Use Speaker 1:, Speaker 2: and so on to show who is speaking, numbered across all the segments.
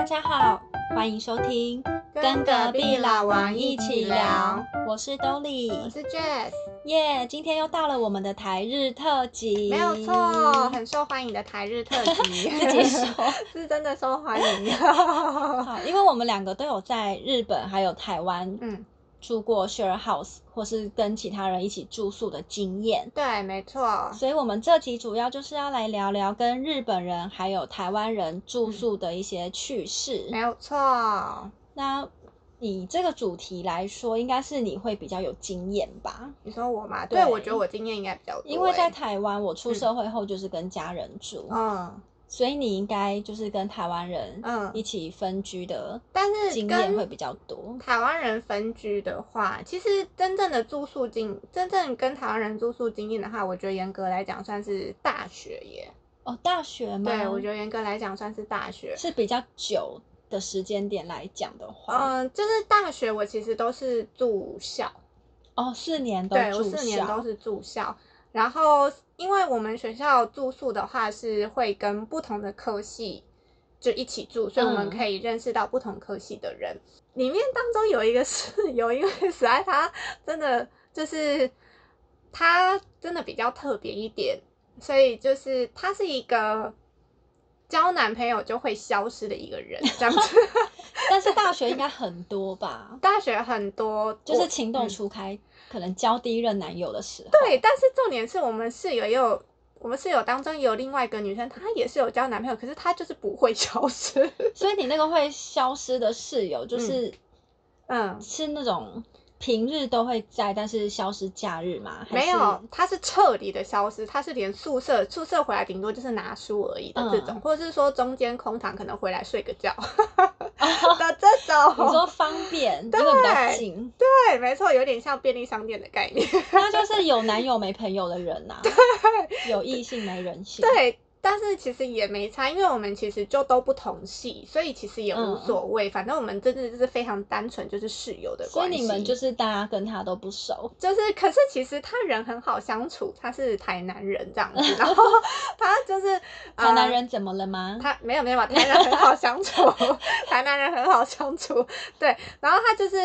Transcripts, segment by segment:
Speaker 1: 大家好，欢迎收听
Speaker 2: 跟隔壁老王一起聊。
Speaker 1: 我是 Dolly，
Speaker 2: 我是 Jess，
Speaker 1: 耶今天又到了我们的台日特辑，
Speaker 2: 没有错，很受欢迎的台日特辑，
Speaker 1: 自己说
Speaker 2: 是真的受欢迎。
Speaker 1: 好，因为我们两个都有在日本还有台湾
Speaker 2: 嗯，
Speaker 1: 住过 share house，或是跟其他人一起住宿的经验。
Speaker 2: 对，没错，
Speaker 1: 所以，我们这集主要就是要来聊聊跟日本人还有台湾人住宿的一些趣事。
Speaker 2: 没有错。
Speaker 1: 那以这个主题来说，应该是你会比较有经验吧？
Speaker 2: 你说我吗？
Speaker 1: 对
Speaker 2: 对，我觉得我经验应该比较多欸，
Speaker 1: 因为在台湾，我出社会后就是跟家人住，
Speaker 2: 嗯
Speaker 1: 所以你应该就是跟台湾人
Speaker 2: 嗯
Speaker 1: 一起分居的
Speaker 2: 但是
Speaker 1: 经验会比较多。
Speaker 2: 台湾人分居的话，其实真正的住宿经，真正跟台湾人住宿经验的话，我觉得严格来讲算是大学耶。
Speaker 1: 哦，大学吗？
Speaker 2: 对，我觉得严格来讲算是大学。
Speaker 1: 是比较久的时间点来讲的话，
Speaker 2: 嗯，就是大学我其实都是住校，
Speaker 1: 哦，四年都
Speaker 2: 对我四年都是住校。然后，因为我们学校住宿的话是会跟不同的科系就一起住，所以我们
Speaker 1: 嗯
Speaker 2: 可以认识到不同科系的人。里面当中有一个室友，因为实在他真的就是他真的比较特别一点，所以就是他是一个交男朋友就会消失的一个人，这样子。
Speaker 1: 但是大学应该很多吧？
Speaker 2: 大学很多
Speaker 1: 就是情窦
Speaker 2: 嗯
Speaker 1: 初开，可能交第一任男友的时候。
Speaker 2: 对，但是重点是我们室友也有，我们室友当中也有另外一个女生，她也是有交男朋友，可是她就是不会消失。
Speaker 1: 所以你那个会消失的室友，就是、
Speaker 2: 嗯，
Speaker 1: 是那种平日都会在，但是消失假日吗？还是
Speaker 2: 没有，他是彻底的消失，他是连宿舍宿舍回来顶多就是拿书而已的这种，
Speaker 1: 嗯
Speaker 2: 或者是说中间空堂可能回来睡个觉
Speaker 1: 哦
Speaker 2: 的这种。
Speaker 1: 你说方便，因为比较
Speaker 2: 对
Speaker 1: 近，
Speaker 2: 对，没错，有点像便利商店的概念。
Speaker 1: 那就是有男友没朋友的人呐、有异性没人性。
Speaker 2: 对，但是其实也没差，因为我们其实就都不同系，所以其实也无
Speaker 1: 嗯
Speaker 2: 所谓。反正我们真的就是非常单纯，就是室友的关系。
Speaker 1: 所以你们就是大家跟他都不熟，
Speaker 2: 就是，可是其实他人很好相处，他是台南人这样子，然后他就是呃
Speaker 1: 台南人怎么了吗？
Speaker 2: 他没有没有，台南很好相处，台南人很好相处，对，然后他就是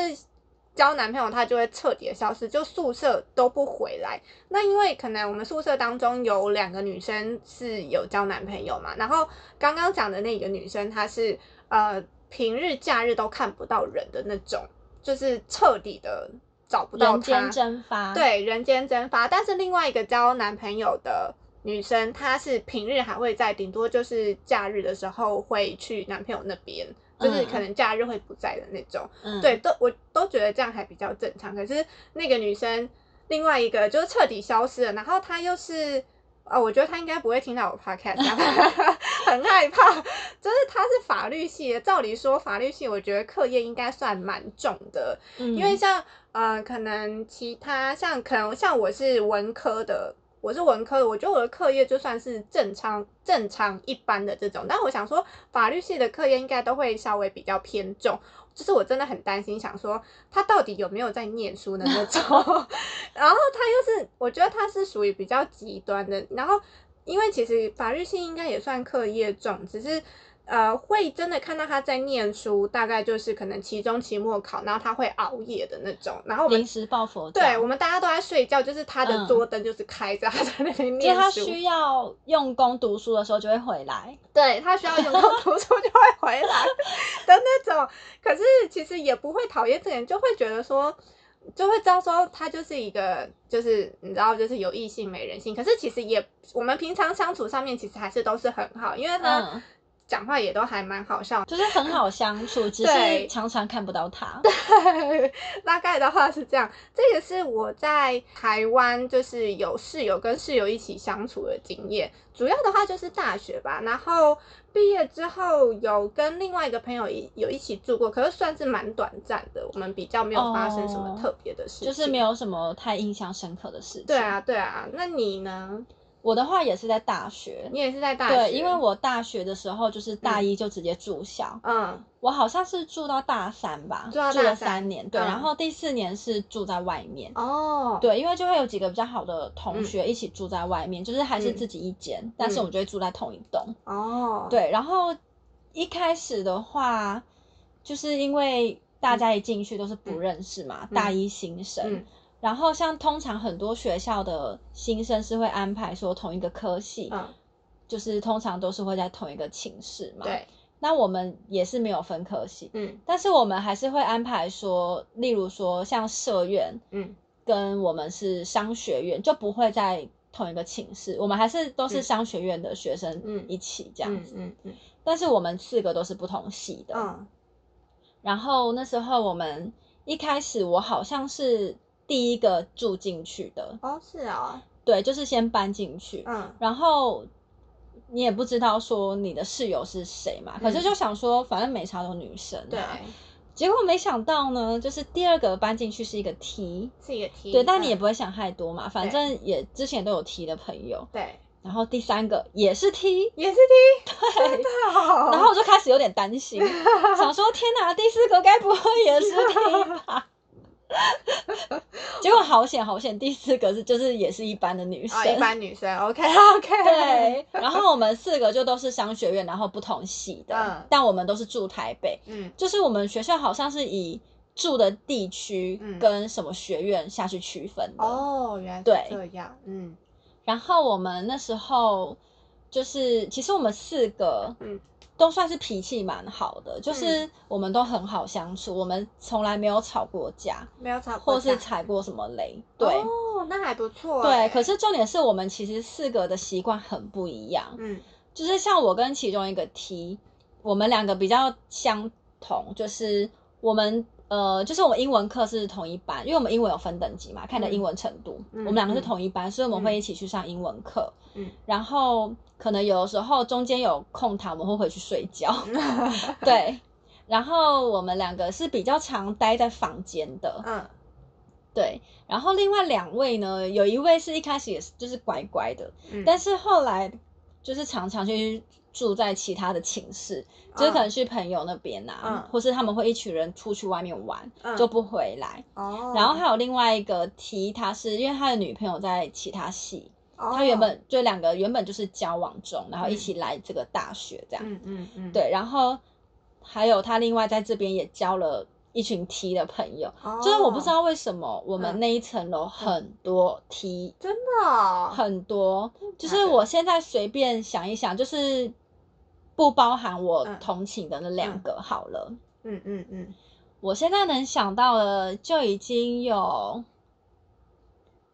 Speaker 2: 交男朋友，他就会彻底的消失，就宿舍都不回来。那因为可能我们宿舍当中有两个女生是有交男朋友嘛，然后刚刚讲的那个女生，她是呃平日假日都看不到人的那种，就是彻底的找不到
Speaker 1: 人间。蒸发，，
Speaker 2: 对，人间蒸发。但是另外一个交男朋友的女生，她是平日还会在，顶多就是假日的时候会去男朋友那边，就是
Speaker 1: 嗯
Speaker 2: 可能假日会不在的那种。
Speaker 1: 嗯，
Speaker 2: 对，都我都觉得这样还比较正常。可是那个女生，另外一个就是彻底消失了，然后她又是。啊，我觉得她应该不会听到我 podcast，很害怕。就是她是法律系的，照理说法律系，我觉得课业应该算蛮重的，
Speaker 1: 嗯，
Speaker 2: 因为像呃，可能其他像可能像我是文科的，我是文科的，我觉得我的课业就算是正常正常一般的这种，但我想说法律系的课业应该都会稍微比较偏重，就是我真的很担心，想说他到底有没有在念书的那种，然后他又是我觉得他是属于比较极端的，然后因为其实法律系应该也算课业重，只是。呃，会真的看到他在念书，大概就是可能期中、期末考，然后他会熬夜的那种。然后
Speaker 1: 临时抱佛脚，
Speaker 2: 对我们大家都在睡觉，就是他的
Speaker 1: 嗯
Speaker 2: 桌灯就是开着，他在那边
Speaker 1: 就是
Speaker 2: 念书。
Speaker 1: 他需要用功读书的时候就会回来，
Speaker 2: 对他需要用功读书就会回来的那种。可是其实也不会讨厌这个人，就会觉得说，就会知道说他就是一个，就是你知道，就是有异性没人性。可是其实也，我们平常相处上面其实还是都是很好，因为呢
Speaker 1: 嗯，
Speaker 2: 讲话也都还蛮好笑。
Speaker 1: 就是很好相处，只是常常看不到他。
Speaker 2: 对大概的话是这样，这也是我在台湾就是有室友跟室友一起相处的经验。主要的话就是大学吧，然后毕业之后有跟另外一个朋友一有一起住过，可是算是蛮短暂的，我们比较没有发生什么
Speaker 1: 哦
Speaker 2: 特别的事情，
Speaker 1: 就是没。有什么太印象深刻的事情。
Speaker 2: 对啊，，对啊，那你呢？
Speaker 1: 我的话也是在大学，
Speaker 2: 你也是在大学？
Speaker 1: 对，因为我大学的时候就是大一就直接住校，
Speaker 2: 嗯
Speaker 1: 我好像是住到大三吧，
Speaker 2: 住到
Speaker 1: 了
Speaker 2: 三
Speaker 1: 三年，对，
Speaker 2: 嗯
Speaker 1: 然后第四年是住在外面。
Speaker 2: 哦，
Speaker 1: 对，因为就会有几个比较好的同学一起住在外面，就是还是
Speaker 2: 嗯
Speaker 1: 自己一间，但是我们就会住在同一栋。
Speaker 2: 哦，
Speaker 1: 对，然后一开始的话，就是因为大家一进去都是不认识嘛，
Speaker 2: 嗯
Speaker 1: 大一新生。
Speaker 2: 嗯
Speaker 1: 然后像通常很多学校的新生是会安排说同一个科系，
Speaker 2: 嗯，
Speaker 1: 就是通常都是会在同一个寝室嘛。。
Speaker 2: 对，
Speaker 1: 那我们也是没有分科系，
Speaker 2: 嗯
Speaker 1: 但是我们还是会安排说，例如说像社院
Speaker 2: 嗯
Speaker 1: 跟我们是商学院，就不会在同一个寝室，我们还是都是
Speaker 2: 嗯
Speaker 1: 商学院的学生
Speaker 2: 嗯
Speaker 1: 一起这样子。
Speaker 2: 嗯嗯
Speaker 1: 但是我们四个都是不同系的。
Speaker 2: 嗯
Speaker 1: 然后那时候我们一开始我好像是第一个住进去的，
Speaker 2: 哦是哦，
Speaker 1: 对，就是先搬进去，
Speaker 2: 嗯。
Speaker 1: 然后你也不知道说你的室友是谁嘛，可是
Speaker 2: 嗯
Speaker 1: 就想说反正没差都女生、啊，
Speaker 2: 对，
Speaker 1: 结果没想到呢，就是第二个搬进去是一个 T，
Speaker 2: 是一个 T，
Speaker 1: 对，但你也
Speaker 2: 嗯
Speaker 1: 不会想太多嘛，反正也之前都有 T 的朋友，
Speaker 2: 对，
Speaker 1: 然后第三个也是 T，
Speaker 2: 也是 T，
Speaker 1: 对，然后我就开始有点担心，想说天哪，第四个该不会也是 T 吧？结果好险好险，第四个是就是也是一般的女生，
Speaker 2: 啊，一般女生，OK OK，
Speaker 1: 对，然后我们四个就都是商学院，然后不同系的，
Speaker 2: 嗯。
Speaker 1: 但我们都是住台北，
Speaker 2: 嗯。
Speaker 1: 就是我们学校好像是以住的地区
Speaker 2: 嗯。
Speaker 1: 跟什么学院下去区分的。
Speaker 2: 哦，原来是
Speaker 1: 对。
Speaker 2: 这样，嗯。
Speaker 1: 然后我们那时候就是，其实我们四个
Speaker 2: 嗯
Speaker 1: 都算是脾气蛮好的，就是我们都很好相处，我们从来没有吵过架，
Speaker 2: 没有吵过
Speaker 1: 或是踩过什么雷。对、
Speaker 2: 哦，那还不错
Speaker 1: 对，
Speaker 2: 欸，
Speaker 1: 可是重点是我们其实四个的习惯很不一样，
Speaker 2: 嗯。
Speaker 1: 就是像我跟其中一个 T，我们两个比较相同，就是我们呃，就是我们英文课是同一班，因为我们英文有分等级嘛，看的英文程度，
Speaker 2: 嗯
Speaker 1: 我们两个是
Speaker 2: 嗯。
Speaker 1: 同一班，所以我们会一起去上英文课，
Speaker 2: 嗯。
Speaker 1: 然后可能有的时候中间有空堂，我们会回去睡觉，对。然后我们两个是比较常待在房间的，
Speaker 2: 嗯。
Speaker 1: 对。然后另外两位呢，有一位是一开始也是就是乖乖的，
Speaker 2: 嗯，
Speaker 1: 但是后来就是常常去住在其他的寝室，就是可能去朋友那边啊，
Speaker 2: 嗯。
Speaker 1: 或是他们会一群人出去外面玩，
Speaker 2: 嗯
Speaker 1: 就不回来。
Speaker 2: 哦，
Speaker 1: 然后还有另外一个 T，他是因为他的女朋友在其他系，
Speaker 2: 哦
Speaker 1: 他原本就两个原本就是交往中，然后一起来这个大学这样。
Speaker 2: 嗯嗯嗯，
Speaker 1: 对，然后还有他另外在这边也交了一群 T 的朋友，
Speaker 2: 哦，
Speaker 1: 就是我不知道为什么我们
Speaker 2: 嗯。
Speaker 1: 那一层楼很多 T，、
Speaker 2: 真的哦，
Speaker 1: 很多，就是我现在随便想一想，就是不包含我
Speaker 2: 嗯。
Speaker 1: 同寝的那两个好了。
Speaker 2: 嗯嗯嗯，
Speaker 1: 我现在能想到的就已经有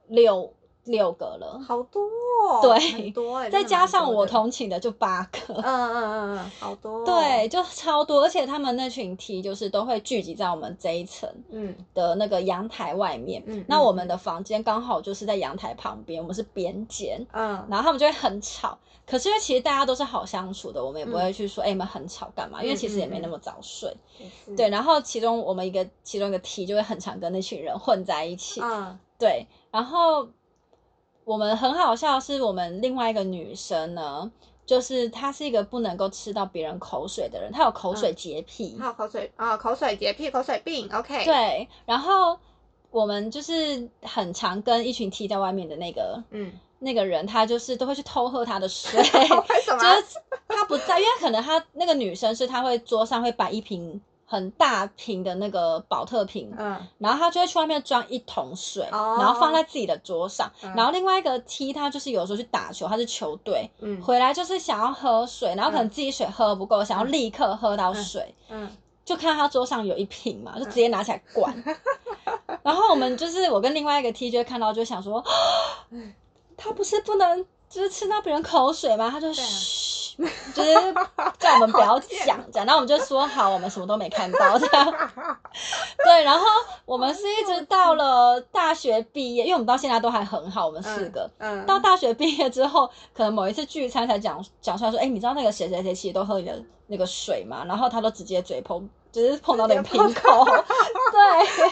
Speaker 1: 六六个了，
Speaker 2: 好多哦，
Speaker 1: 对
Speaker 2: 很多哎，
Speaker 1: 再加上我同寝的就八个。
Speaker 2: 嗯嗯嗯嗯，好多，
Speaker 1: 对，，就超多，而且他们那群 T 就是都会聚集在我们这一层
Speaker 2: 嗯
Speaker 1: 的那个阳台外面。
Speaker 2: 嗯嗯
Speaker 1: 那我们的房间刚好就是在阳台旁边，我们是边间，
Speaker 2: 嗯，
Speaker 1: 然后他们就会很吵。可是因为其实大家都是好相处的，我们也不会去说，哎、你们很吵干嘛？因为其实也没那么早睡。对，，然后其中我们一个其中一个 T 就会很常跟那群人混在一起。
Speaker 2: 嗯
Speaker 1: 对，然后我们很好笑是，我们另外一个女生呢，就是她是一个不能够吃到别人口水的人，她有口水洁癖。
Speaker 2: 还有口水啊，口水洁癖、口水病，OK，，
Speaker 1: 对，然后我们就是很常跟一群踢在外面的那个
Speaker 2: 嗯，
Speaker 1: 那个人，他就是都会去偷喝他的水，
Speaker 2: 为什么？
Speaker 1: 就是他不在，因为可能他那个女生是她会桌上会摆一瓶很大瓶的那个保特瓶，
Speaker 2: 嗯。
Speaker 1: 然后他就会去外面装一桶水，
Speaker 2: 哦。
Speaker 1: 然后放在自己的桌上。
Speaker 2: 嗯。
Speaker 1: 然后另外一个 T 他就是有时候去打球，他是球队，
Speaker 2: 嗯。
Speaker 1: 回来就是想要喝水，然后可能
Speaker 2: 嗯
Speaker 1: 自己水喝不够，想要立刻喝到水，
Speaker 2: 嗯。
Speaker 1: 就看他桌上有一瓶嘛，就直接拿起来灌。然后我们就是我跟另外一个 T 就会看到，就想说，他不是不能就是吃到别人口水吗？他就
Speaker 2: 对
Speaker 1: 就是叫我们不要
Speaker 2: 讲
Speaker 1: 讲这样。然后我们就说好，我们什么都没看到这样。对，然后我们是一直到了大学毕业，因为我们到现在都还很好，我们四个。
Speaker 2: 嗯，
Speaker 1: 到大学毕业之后，可能某一次聚餐才讲讲出来说，哎、你知道那个谁谁谁其实都喝你的那个水嘛？然后他都直接嘴碰，就是碰到点瓶口，对。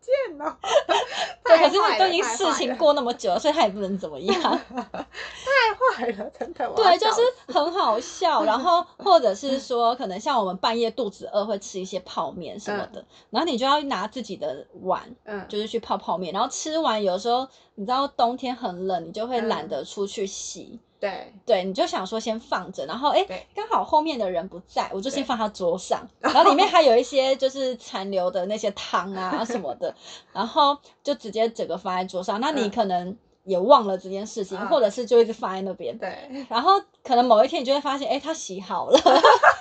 Speaker 2: 贱哦，
Speaker 1: 对。
Speaker 2: 太
Speaker 1: 可是
Speaker 2: 坏了
Speaker 1: 都已经事情过那么久了，所以他也不能怎么样。
Speaker 2: 太坏了，真的，
Speaker 1: 对，就是很好笑，然后或者是说，可能像我们半夜肚子饿会吃一些泡面什么的，然后你就要拿自己的碗，
Speaker 2: 嗯，
Speaker 1: 就是去泡泡面，然后吃完有时候你知道冬天很冷，你就会
Speaker 2: 嗯。
Speaker 1: 懒得出去洗，
Speaker 2: 对，
Speaker 1: 对，你就想说先放着，然后哎，刚好后面的人不在，我就先放他桌上，然后里面还有一些就是残留的那些汤啊什么的，然后就直接整个放在桌上。那你
Speaker 2: 嗯。
Speaker 1: 可能也忘了这件事情，
Speaker 2: 嗯。
Speaker 1: 或者是就一直放在那边，
Speaker 2: 对，
Speaker 1: 然后可能某一天你就会发现，哎，他洗好了。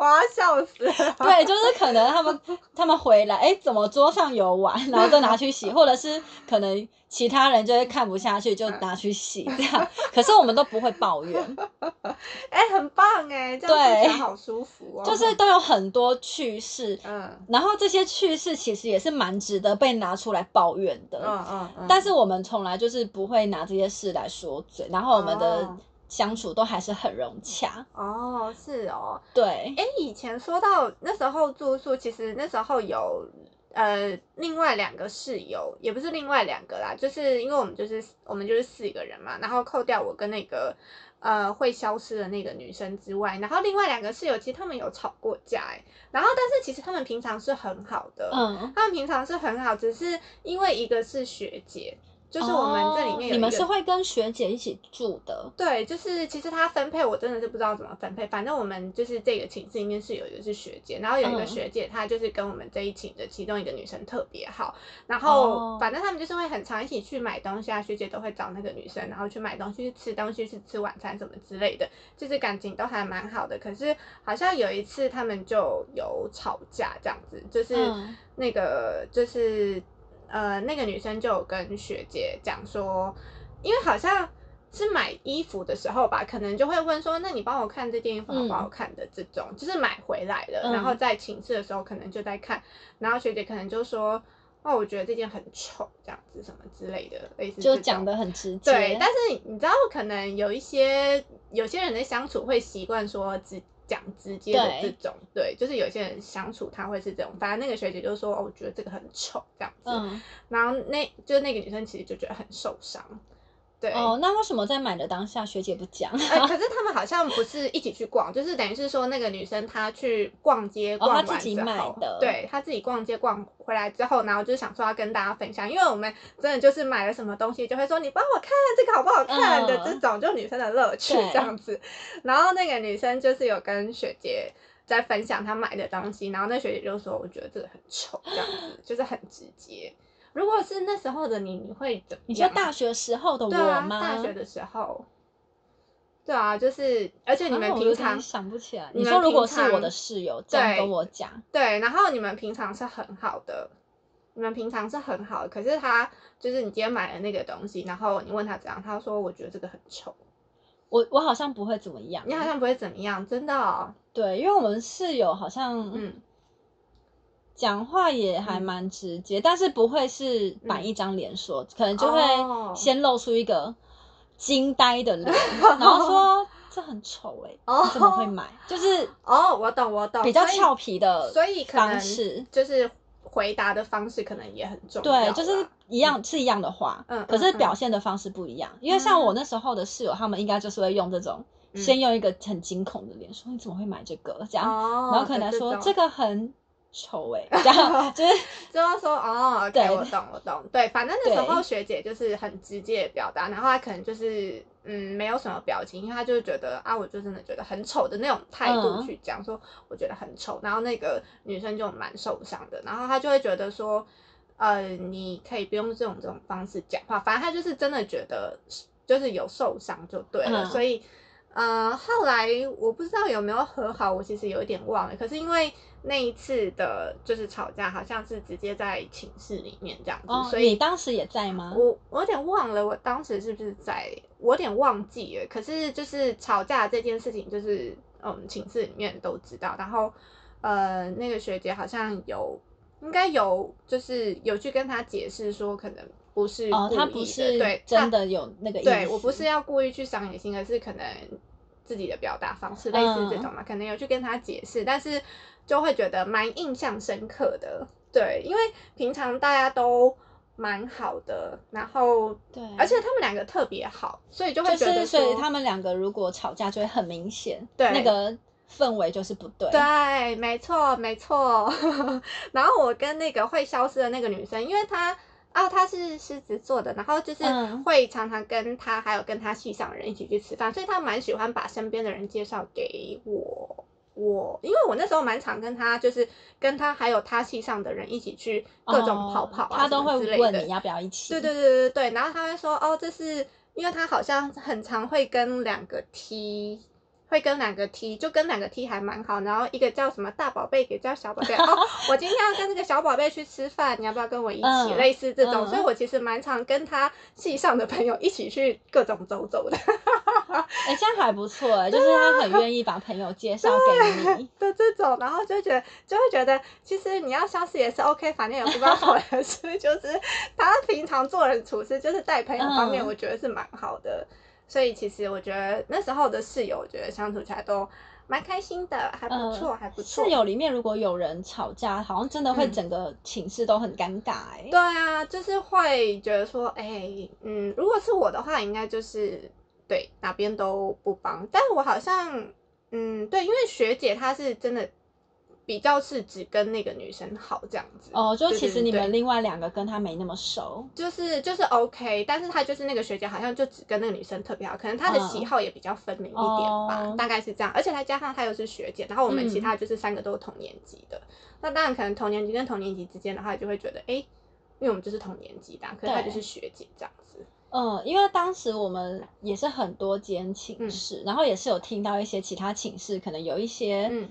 Speaker 2: 我要笑死了。
Speaker 1: 对，就是可能他们他们回来，哎，怎么桌上有碗，然后就拿去洗，或者是可能其他人就会看不下去，就拿去洗这样。可是我们都不会抱怨，
Speaker 2: 哎、很棒哎，这样
Speaker 1: 对
Speaker 2: 听起来好舒服哦。
Speaker 1: 就是都有很多趣事，
Speaker 2: 嗯
Speaker 1: 然后这些趣事其实也是蛮值得被拿出来抱怨的。
Speaker 2: 嗯嗯嗯，
Speaker 1: 但是我们从来就是不会拿这些事来说嘴，然后我们的
Speaker 2: 哦
Speaker 1: 相处都还是很融洽。
Speaker 2: 哦是哦，
Speaker 1: 对，
Speaker 2: 哎，以前说到那时候住宿，其实那时候有呃另外两个室友，也不是另外两个啦，就是因为我们就是我们就是四个人嘛，然后扣掉我跟那个呃会消失的那个女生之外，然后另外两个室友其实他们有吵过架哎，然后但是其实他们平常是很好的，
Speaker 1: 嗯，
Speaker 2: 他们平常是很好，只是因为一个是学姐，就是我们这里面有、
Speaker 1: 哦你们是会跟学姐一起住的，
Speaker 2: 对，就是其实她分配我真的是不知道怎么分配，反正我们就是这个寝室里面是有一个是学姐，然后有一个
Speaker 1: 嗯。
Speaker 2: 学姐她就是跟我们这一寝的其中一个女生特别好，然后
Speaker 1: 哦
Speaker 2: 反正他们就是会很常一起去买东西啊，学姐都会找那个女生，然后去买东西、去吃东西、去吃晚餐什么之类的，就是感情都还蛮好的。可是好像有一次他们就有吵架这样子，就是
Speaker 1: 嗯。
Speaker 2: 那个就是呃那个女生就有跟学姐讲说，因为好像是买衣服的时候吧，可能就会问说，那你帮我看这件衣服好不好看的这种，就是买回来了，
Speaker 1: 嗯
Speaker 2: 然后在寝室的时候可能就在看，然后学姐可能就说。哦，我觉得这件很丑，这样子什么之类的，类似
Speaker 1: 就讲的很直接。
Speaker 2: 对，但是你知道，可能有一些有些人的相处会习惯说直讲直接的这
Speaker 1: 对
Speaker 2: 种，对，就是有些人相处他会是这种。反正那个学姐就说，哦，我觉得这个很丑这样子，
Speaker 1: 嗯，
Speaker 2: 然后那就那个女生其实就觉得很受伤，对。
Speaker 1: 哦，那为什么在买的当下学姐不讲？
Speaker 2: 呃，可是他们好像不是一起去逛，就是等于是说那个女生她去逛街
Speaker 1: 哦
Speaker 2: 逛完之后，
Speaker 1: 她自己买的
Speaker 2: 对她自己逛街逛回来之后，然后就想说要跟大家分享，因为我们真的就是买了什么东西就会说你帮我看这个好不好看的、
Speaker 1: 嗯
Speaker 2: 这种，就女生的乐趣
Speaker 1: 对
Speaker 2: 这样子。然后那个女生就是有跟学姐在分享她买的东西，然后那学姐就说我觉得这个很丑，这样子就是很直接。如果是那时候的你，你会怎么
Speaker 1: 你
Speaker 2: 样啊？
Speaker 1: 说大学时候的我吗？
Speaker 2: 大学的时候，对啊，就是而且你们平常、
Speaker 1: 想不起来。
Speaker 2: 你
Speaker 1: 说如果是我的室友这样
Speaker 2: 对
Speaker 1: 跟我讲，
Speaker 2: 对，然后你们平常是很好的，你们平常是很好的，可是他就是你今天买了那个东西，然后你问他怎样，他说我觉得这个很丑，
Speaker 1: 我我好像不会怎么样。
Speaker 2: 你好像不会怎么样，真的、哦，
Speaker 1: 对，因为我们室友好像
Speaker 2: 嗯
Speaker 1: 讲话也还
Speaker 2: 嗯。
Speaker 1: 蛮直接，但是不会是板一张脸说，可能就
Speaker 2: 哦。
Speaker 1: 会先露出一个惊呆的脸，然后说这很丑哎、
Speaker 2: 哦。
Speaker 1: 你怎么会买？就是
Speaker 2: 哦，我懂我懂，
Speaker 1: 比较
Speaker 2: 所以
Speaker 1: 俏皮的
Speaker 2: 所以可能
Speaker 1: 方式。
Speaker 2: 就是回答的方式可能也很重要啦，
Speaker 1: 对，就是一样是一样的话，
Speaker 2: 嗯
Speaker 1: 可是
Speaker 2: 嗯。
Speaker 1: 表现的方式不一样。因为像我
Speaker 2: 嗯
Speaker 1: 那时候的室友，他们应该就是会用这种，
Speaker 2: 嗯。
Speaker 1: 先用一个很惊恐的脸说你怎么会买这个？这样，
Speaker 2: 哦，
Speaker 1: 然后可能说
Speaker 2: 种
Speaker 1: 这个很丑哎、这样 就是
Speaker 2: 就是说哦，OK，
Speaker 1: 对
Speaker 2: 我懂我懂，对，反正那时候
Speaker 1: 对
Speaker 2: 学姐就是很直接的表达，然后她可能就是嗯没有什么表情，因为她就是觉得啊，我就真的觉得很丑的那种态度
Speaker 1: 嗯。
Speaker 2: 去讲说我觉得很丑，然后那个女生就蛮受伤的，然后她就会觉得说，呃，你可以不用这种这种方式讲话，反正她就是真的觉得就是有受伤就对了，
Speaker 1: 嗯。
Speaker 2: 所以。呃，后来我不知道有没有和好，我其实有一点忘了。可是因为那一次的，就是吵架，好像是直接在寝室里面这样子，
Speaker 1: 哦，
Speaker 2: 所以
Speaker 1: 你当时也在吗？
Speaker 2: 我我有点忘了，我当时是不是在，我有点忘记了。可是就是吵架这件事情，就是嗯，寝室里面都知道。然后呃，那个学姐好像有，应该有，就是有去跟他解释说，可能不是
Speaker 1: 哦，他
Speaker 2: 故意的
Speaker 1: 不是
Speaker 2: 对她
Speaker 1: 真的有那个意思。
Speaker 2: 对我不是要故意去伤你心，而是可能自己的表达方式类似这种嘛，可能有去跟他解释，但是就会觉得蛮印象深刻的。对，因为平常大家都蛮好的，然后
Speaker 1: 对，
Speaker 2: 而且他们两个特别好，所以就会
Speaker 1: 是
Speaker 2: 觉得说，
Speaker 1: 所以他们两个如果吵架就会很明显，
Speaker 2: 对
Speaker 1: 那个氛围就是不对。
Speaker 2: 对，没错，没错。然后我跟那个会消失的那个女生，因为她哦，他是狮子座的，然后就是
Speaker 1: 嗯
Speaker 2: 会常常跟他还有跟他系上的人一起去吃饭，所以他蛮喜欢把身边的人介绍给我。我因为我那时候蛮常跟他，就是跟他还有他系上的人一起去各种跑跑啊、
Speaker 1: 哦他都会问你要不要一起。
Speaker 2: 对对对对对，然后他会说哦，这是因为他好像很常会跟两个 T，会跟两个 T，就跟两个 T 还蛮好，然后一个叫什么大宝贝，一个叫小宝贝。哦，我今天要跟这个小宝贝去吃饭，你要不要跟我一起？
Speaker 1: 嗯
Speaker 2: 类似这种，
Speaker 1: 嗯
Speaker 2: 所以我其实蛮常跟他系上的朋友一起去各种走走的。
Speaker 1: 哎、这样还不错哎，就是他很愿意把朋友介绍给你。
Speaker 2: 的这种，然后就觉得就会觉得，其实你要消失也是 OK，反正也不知道好的事，就是他平常做人处事，就是带朋友方面，
Speaker 1: 嗯
Speaker 2: 我觉得是蛮好的。所以其实我觉得那时候的室友，我觉得相处起来都蛮开心的，还不错，
Speaker 1: 嗯
Speaker 2: 还不错。
Speaker 1: 室友里面如果有人吵架，好像真的会
Speaker 2: 嗯
Speaker 1: 整个寝室都很尴尬哎、
Speaker 2: 对啊，就是会觉得说，哎、嗯，如果是我的话，应该就是对哪边都不帮。但我好像，嗯，对，因为学姐她是真的比较是只跟那个女生好这样子。
Speaker 1: 哦，就其实你们另外两个跟他没那么熟。
Speaker 2: 就是就是 OK，但是她就是那个学姐，好像就只跟那个女生特别好，可能她的喜
Speaker 1: 嗯
Speaker 2: 好也比较分明一点吧，
Speaker 1: 哦
Speaker 2: 大概是这样。而且再加上她又是学姐，然后我们其
Speaker 1: 嗯
Speaker 2: 他就是三个都是同年级的，那当然可能同年级跟同年级之间的话，就会觉得哎、诶因为我们就是同年级的啊，可是她就是学姐这样子。
Speaker 1: 嗯，因为当时我们也是很多间寝
Speaker 2: 嗯
Speaker 1: 室，然后也是有听到一些其他寝室可能有一些
Speaker 2: 嗯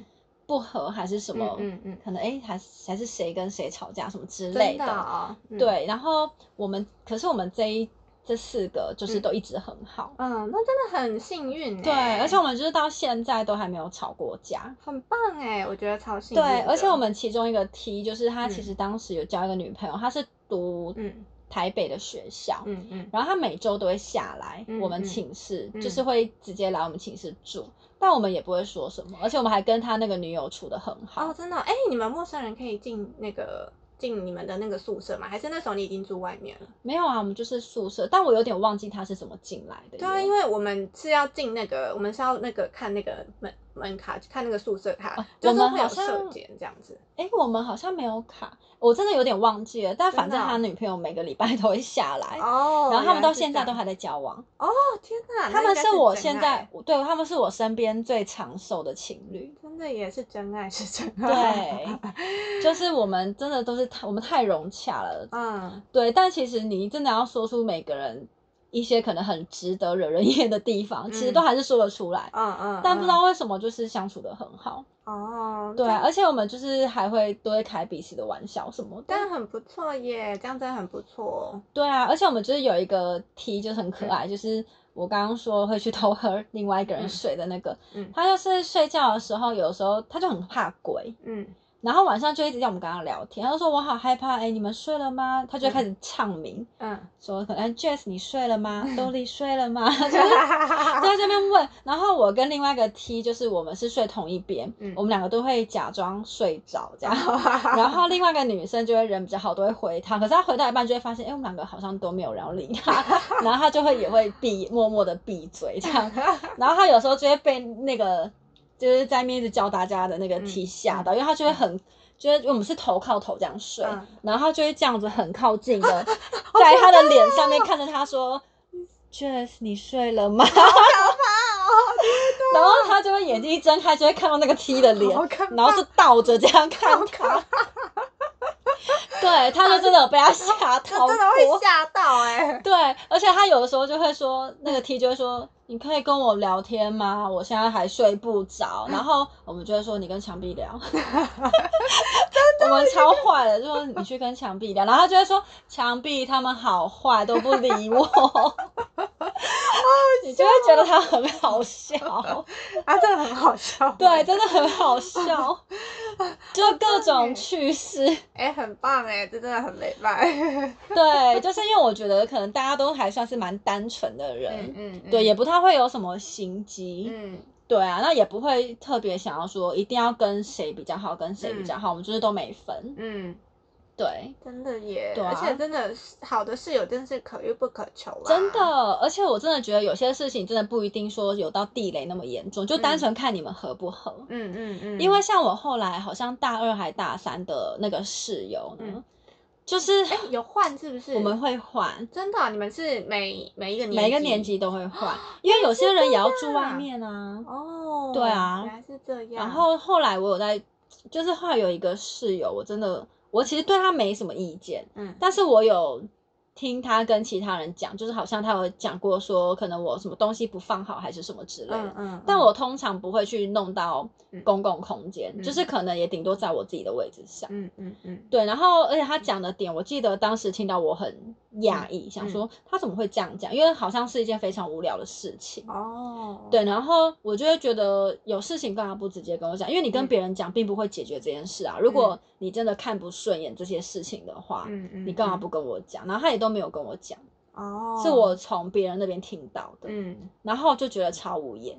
Speaker 1: 不和还是什么，
Speaker 2: 嗯嗯嗯。
Speaker 1: 可能哎、还是还是谁跟谁吵架什么之
Speaker 2: 真
Speaker 1: 类
Speaker 2: 的哦嗯。
Speaker 1: 对，然后我们可是我们这一这四个就是
Speaker 2: 嗯。
Speaker 1: 都一直很好，
Speaker 2: 嗯，那真的很幸运。欸
Speaker 1: 对，而且我们就是到现在都还没有吵过架。
Speaker 2: 很棒哎，我觉得超幸运
Speaker 1: 对，而且我们其中一个 T 就是他其
Speaker 2: 嗯。
Speaker 1: 实当时有交一个女朋友，他是读
Speaker 2: 嗯
Speaker 1: 台北的学校，
Speaker 2: 嗯嗯。
Speaker 1: 然后他每周都会下来
Speaker 2: 嗯
Speaker 1: 我们
Speaker 2: 嗯
Speaker 1: 寝室，
Speaker 2: 嗯。
Speaker 1: 就是会直接来我们寝室住，但我们也不会说什么，而且我们还跟他那个女友处的很好。
Speaker 2: 哦，真的哦哎，你们陌生人可以进那个进你们的那个宿舍吗？还是那时候你已经住外面了？
Speaker 1: 没有啊，我们就是宿舍，但我有点忘记他是怎么进来的。
Speaker 2: 对啊，因为我们是要进那个，我们是要那个看那个门门卡，看那个宿舍卡，
Speaker 1: 哦我
Speaker 2: 就是会有
Speaker 1: 们好像
Speaker 2: 舍监这样子。
Speaker 1: 哎、我们好像没有卡，我真的有点忘记了。但反正他女朋友每个礼拜都会下来，
Speaker 2: 哦
Speaker 1: 然后他们到现在都还在交往。
Speaker 2: 哦，天哪，
Speaker 1: 他们
Speaker 2: 是
Speaker 1: 我现在，对他们是我身边最长寿的情侣。
Speaker 2: 真的也是真爱，是真爱。
Speaker 1: 对，就是我们真的都是太我们太融洽了。
Speaker 2: 嗯，
Speaker 1: 对，但其实你真的要说出每个人一些可能很值得惹人厌的地方，其实
Speaker 2: 嗯
Speaker 1: 都还是说得出来。
Speaker 2: 嗯嗯，
Speaker 1: 但不知
Speaker 2: 嗯
Speaker 1: 道为什么就是相处的很好。
Speaker 2: 哦，
Speaker 1: 对啊，而且我们就是还会都会开彼此的玩笑什么的。
Speaker 2: 但很不错耶，这样真的很不错。
Speaker 1: 对啊，而且我们就是有一个 T 就是很可爱，就是我刚刚说会去偷喝另外一个人
Speaker 2: 嗯
Speaker 1: 水的那个，
Speaker 2: 嗯
Speaker 1: 他就是睡觉的时候，有时候他就很怕鬼，
Speaker 2: 嗯，
Speaker 1: 然后晚上就一直叫我们跟他聊天，他就说我好害怕，哎、你们睡了吗？他就会开始唱名，
Speaker 2: 嗯，
Speaker 1: 说可能 Jess 你睡了吗？Dolly 睡了吗？就是 在这边问，然后我跟另外一个 T 就是我们是睡同一边，
Speaker 2: 嗯
Speaker 1: 我们两个都会假装睡着这样。然后另外一个女生就会人比较好，都会回他，可是她回到一半就会发现，哎、我们两个好像都没有人要理他，然后她就会也会闭默默的闭嘴这样，然后她有时候就会被那个就是在面一直教大家的那个 T 吓到，因为他就会很。就是我们是头靠头这样睡，
Speaker 2: 嗯
Speaker 1: 然后他就会这样子很靠近的，在他的脸上面看着他说：“Jess，你睡了吗？”然后他就会眼睛一睁开，就会看到那个 T 的脸然后是倒着这样看他。对，他就真的有被他 吓到
Speaker 2: 真的会。吓到哎。
Speaker 1: 对，而且他有的时候就会说，那个 T 就会说：“你可以跟我聊天吗？我现在还睡不着。”然后我们就会说：“你跟墙壁聊。”我们超坏的，就说你去跟墙壁聊，然后他就会说：“墙壁他们好坏，都不理我。”你就会觉得他很好笑。
Speaker 2: 啊，真的很好笑。
Speaker 1: 对，真的很好笑，就各种趣事。
Speaker 2: 哎，很棒哎，这真的很美满。
Speaker 1: 对，就是因为我觉得可能大家都还算是蛮单纯的人，
Speaker 2: 嗯嗯
Speaker 1: 对，也不太会有什么心机，
Speaker 2: 嗯。
Speaker 1: 对啊，那也不会特别想要说一定要跟谁比较好，跟谁比较好，我们就是都没分，
Speaker 2: 嗯，
Speaker 1: 对，
Speaker 2: 真的耶，
Speaker 1: 对啊
Speaker 2: 而且真的好的室友真是可遇不可求啊，
Speaker 1: 真的，而且我真的觉得有些事情真的不一定说有到地雷那么严重，就单纯看你们合不合。
Speaker 2: 嗯嗯嗯，
Speaker 1: 因为像我后来好像大二还大三的那个室友呢，
Speaker 2: 嗯
Speaker 1: 就是
Speaker 2: 哎、有换是不是？
Speaker 1: 我们会换，
Speaker 2: 真的啊、你们是每每一个年
Speaker 1: 每一个年级都会换，因为有些人也要住外面啊。
Speaker 2: 哦，
Speaker 1: 对啊
Speaker 2: 原来是这样。
Speaker 1: 然后后来我有在，就是后来有一个室友，我真的我其实对他没什么意见，
Speaker 2: 嗯
Speaker 1: 但是我有听他跟其他人讲，就是好像他有讲过说，可能我什么东西不放好还是什么之类的。
Speaker 2: 嗯嗯，
Speaker 1: 但我通常不会去弄到
Speaker 2: 嗯
Speaker 1: 公共空间，
Speaker 2: 嗯
Speaker 1: 就是可能也顶多在我自己的位置上。
Speaker 2: 嗯嗯嗯
Speaker 1: 对，然后而且他讲的点，我记得当时听到我很讶异，
Speaker 2: 嗯
Speaker 1: 想说他怎么会这样讲？因为好像是一件非常无聊的事情。
Speaker 2: 哦，
Speaker 1: 对，然后我就会觉得有事情干嘛不直接跟我讲？因为你跟
Speaker 2: 嗯
Speaker 1: 别人讲，并不会解决这件事啊。如果你真的看不顺眼这些事情的话，
Speaker 2: 嗯嗯，嗯
Speaker 1: 你干嘛不跟我讲？然后他也都没有跟我讲，
Speaker 2: 哦，
Speaker 1: 是我从别人那边听到的，
Speaker 2: 嗯
Speaker 1: 然后就觉得超无言。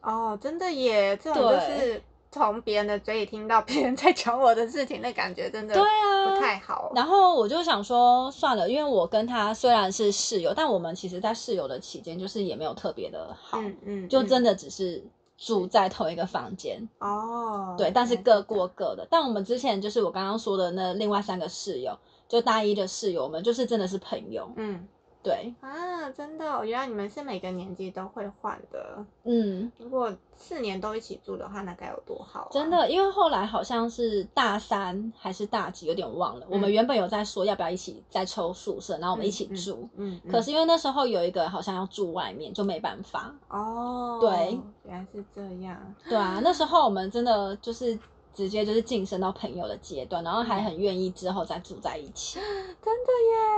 Speaker 2: 哦，真的耶，这种就是从别人的嘴里听到别人在讲我的事情，那感觉真的
Speaker 1: 对啊，
Speaker 2: 不太好。
Speaker 1: 然后我就想说，算了，因为我跟他虽然是室友，但我们其实在室友的期间，就是也没有特别的好，
Speaker 2: 嗯嗯，嗯
Speaker 1: 就真的只是住在同一个房间，
Speaker 2: 哦，
Speaker 1: 对，但是各过各的。但我们之前就是我刚刚说的那另外三个室友，就大一的室友，我们就是真的是朋友，
Speaker 2: 嗯
Speaker 1: 对，
Speaker 2: 啊，真的哦，原来你们是每个年级都会换的。
Speaker 1: 嗯，
Speaker 2: 如果四年都一起住的话，那该有多好、啊！
Speaker 1: 真，的，因为后来好像是大三还是大几，有点忘了。我们
Speaker 2: 嗯
Speaker 1: 原本有在说要不要一起再抽宿舍，然后我们一起
Speaker 2: 嗯
Speaker 1: 住。
Speaker 2: 嗯，嗯
Speaker 1: 可是因为那时候有一个好像要住外面，就没办法。
Speaker 2: 哦，
Speaker 1: 对，
Speaker 2: 原来是这样。
Speaker 1: 对啊，那时候我们真的就是直接就是晋升到朋友的阶段，然后还很愿意之后再住在一起。
Speaker 2: 真的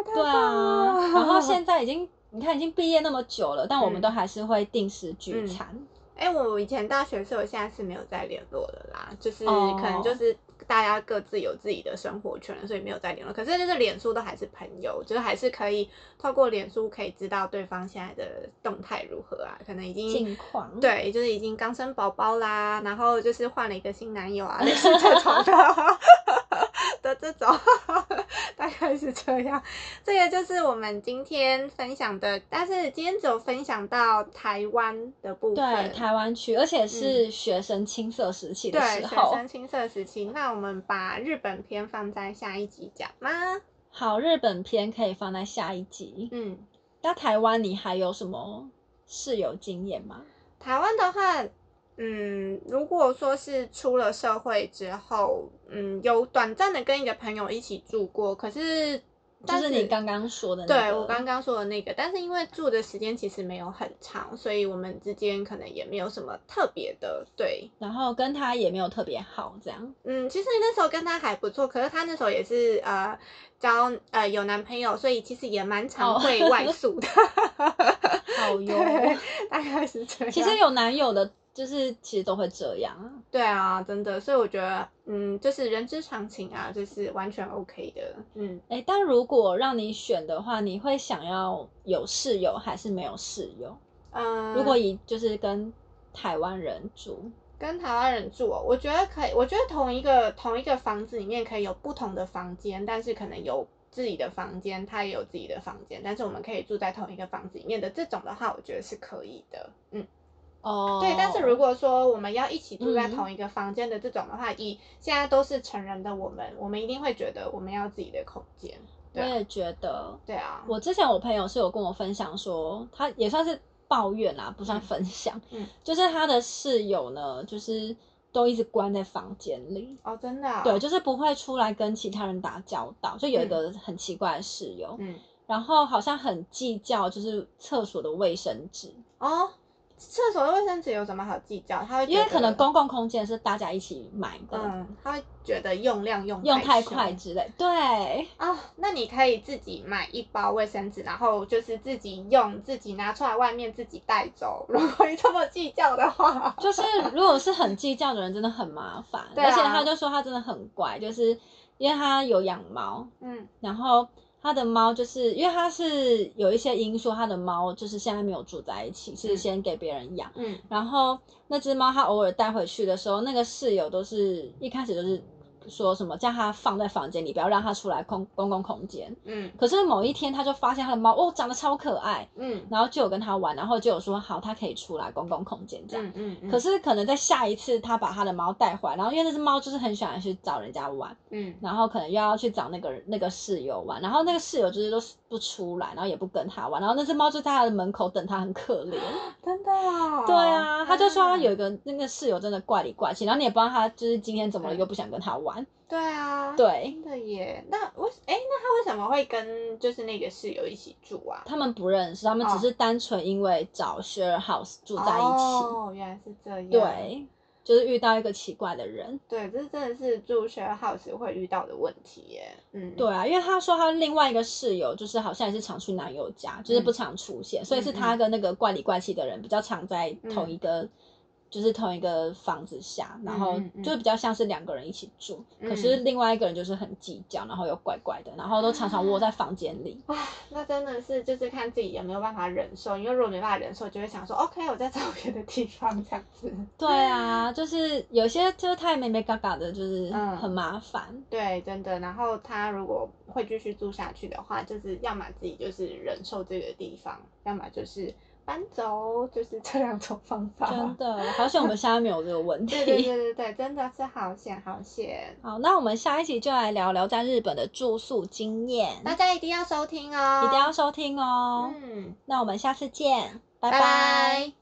Speaker 2: 耶，
Speaker 1: 对啊，然后 现在已经你看已经毕业那么久了，但我们
Speaker 2: 嗯
Speaker 1: 都还是会定时聚餐。
Speaker 2: 哎、我以前大学时候，现在是没有再联络了啦，就是
Speaker 1: 哦
Speaker 2: 可能就是大家各自有自己的生活圈了，所以没有再联络。可是就是脸书都还是朋友，就是还是可以透过脸书可以知道对方现在的动态如何啊，可能已经
Speaker 1: 近况，
Speaker 2: 对，就是已经刚生宝宝啦，然后就是换了一个新男友啊，类似这种的 的这种，大概是这样。这个就是我们今天分享的，但是今天只有分享到台湾的部
Speaker 1: 对
Speaker 2: 分，
Speaker 1: 台湾区，而且是学生青涩时期的
Speaker 2: 对学
Speaker 1: 时候。
Speaker 2: 生青涩时期。那我们把日本篇放在下一集讲吗？
Speaker 1: 好，日本篇可以放在下一集。
Speaker 2: 嗯，
Speaker 1: 那台湾你还有什么室友经验吗？
Speaker 2: 台湾的话，嗯，如果说是出了社会之后，嗯，有短暂的跟一个朋友一起住过，可是
Speaker 1: 就
Speaker 2: 但
Speaker 1: 是你刚刚说的那个，
Speaker 2: 对我刚刚说的那个，但是因为住的时间其实没有很长，所以我们之间可能也没有什么特别的。对，
Speaker 1: 然后跟他也没有特别好，这样。
Speaker 2: 嗯，其实那时候跟他还不错，可是他那时候也是呃交呃有男朋友，所以其实也蛮常
Speaker 1: 哦
Speaker 2: 会外宿的。
Speaker 1: 好哟。
Speaker 2: 对，大概是这样。
Speaker 1: 其实有男友的，就是其实都会这样啊。
Speaker 2: 对啊，真的，所以我觉得，嗯，就是人之常情啊，就是完全 OK 的，嗯。
Speaker 1: 哎，但如果让你选的话，你会想要有室友还是没有室友？
Speaker 2: 嗯，
Speaker 1: 如果以就是跟台湾人住，
Speaker 2: 跟台湾人住、哦，我觉得可以。我觉得同一个同一个房子里面可以有不同的房间，但是可能有自己的房间，他也有自己的房间，但是我们可以住在同一个房子里面的这种的话，我觉得是可以的。嗯，
Speaker 1: 哦，
Speaker 2: 对。但是如果说我们要一起住在
Speaker 1: 嗯
Speaker 2: 同一个房间的这种的话，以现在都是成人的我们，我们一定会觉得我们要自己的空间。
Speaker 1: 我也觉得，
Speaker 2: 对啊，
Speaker 1: 我之前我朋友是有跟我分享说，他也算是抱怨啦，不算
Speaker 2: 嗯
Speaker 1: 分享，
Speaker 2: 嗯
Speaker 1: 就是他的室友呢，就是都一直关在房间里。
Speaker 2: 哦，真的、啊，
Speaker 1: 对，就是不会出来跟其他人打交道，就有一个很奇怪的室友，
Speaker 2: 嗯，
Speaker 1: 然后好像很计较，就是厕所的卫生纸，
Speaker 2: 哦，厕所的卫生纸有什么好计较？他会
Speaker 1: 因为可能公共空间是大家一起买的，
Speaker 2: 嗯，他会觉得用量用
Speaker 1: 用太快之类。对，
Speaker 2: 哦，那你可以自己买一包卫生纸，然后就是自己用，自己拿出来外面自己带走。如果你这么计较的话，
Speaker 1: 就是如果是很计较的人，真的很麻烦。
Speaker 2: 对啊
Speaker 1: 而且他就说他真的很乖，就是因为他有养猫，
Speaker 2: 嗯
Speaker 1: 然后他的猫就是因为他是有一些因素，他的猫就是现在没有住在一起，是
Speaker 2: 嗯
Speaker 1: 先给别人养。
Speaker 2: 嗯
Speaker 1: 然后那只猫它偶尔带回去的时候，那个室友都是一开始都是说什么叫他放在房间里，不要让他出来空公共空间。
Speaker 2: 嗯
Speaker 1: 可是某一天他就发现他的猫哦长得超可爱，
Speaker 2: 嗯
Speaker 1: 然后就有跟他玩，然后就有说好他可以出来公共空间这样。
Speaker 2: 嗯嗯嗯，
Speaker 1: 可是可能在下一次他把他的猫带回来，然后因为那只猫就是很喜欢去找人家玩，
Speaker 2: 嗯
Speaker 1: 然后可能又要去找那个那个室友玩，然后那个室友就是都不出来，然后也不跟他玩，然后那只猫就在他的门口等他，很可怜。
Speaker 2: 真的哦，
Speaker 1: 对啊，他就说他有
Speaker 2: 啊
Speaker 1: 一个那个室友真的怪里怪气，然后你也不知道他就是今天怎么了，又不想跟他玩。
Speaker 2: 对啊，
Speaker 1: 对
Speaker 2: 真的耶。那为哎，那他为什么会跟就是那个室友一起住啊？
Speaker 1: 他们不认识，他们只
Speaker 2: 哦
Speaker 1: 是单纯因为找 share house 住在一起。
Speaker 2: 哦，原来是这样。
Speaker 1: 对，就是遇到一个奇怪的人。
Speaker 2: 对，这真的是住 share house 会遇到的问题耶。嗯，
Speaker 1: 对啊，因为他说他另外一个室友就是好像也是常去男友家，就是不常出现，所以是他跟那个怪里怪气的人比较常在同一个。就是同一个房子下，然后就比较像是两个人一起住，
Speaker 2: 嗯
Speaker 1: 可是另外一个人就是很计较，然后又怪怪的，然后都常常窝在房间里。
Speaker 2: 哇，那真的是就是看自己有没有办法忍受，因为如果没办法忍受，就会想说 OK，我再找别的地方这样子。
Speaker 1: 对啊，就是有些就是太美美嘎嘎的，就是
Speaker 2: 嗯
Speaker 1: 很麻烦。
Speaker 2: 对，真的。然后他如果会继续住下去的话，就是要么自己就是忍受这个地方，要么就是搬走，就是这两种方法。
Speaker 1: 真的，好险我们现在没有这个问题。
Speaker 2: 对对对对对，真的是好险好险！
Speaker 1: 好，那我们下一集就来聊聊在日本的住宿经验，
Speaker 2: 大家一定要收听哦，
Speaker 1: 一定要收听哦。
Speaker 2: 嗯，
Speaker 1: 那我们下次见，拜
Speaker 2: 拜拜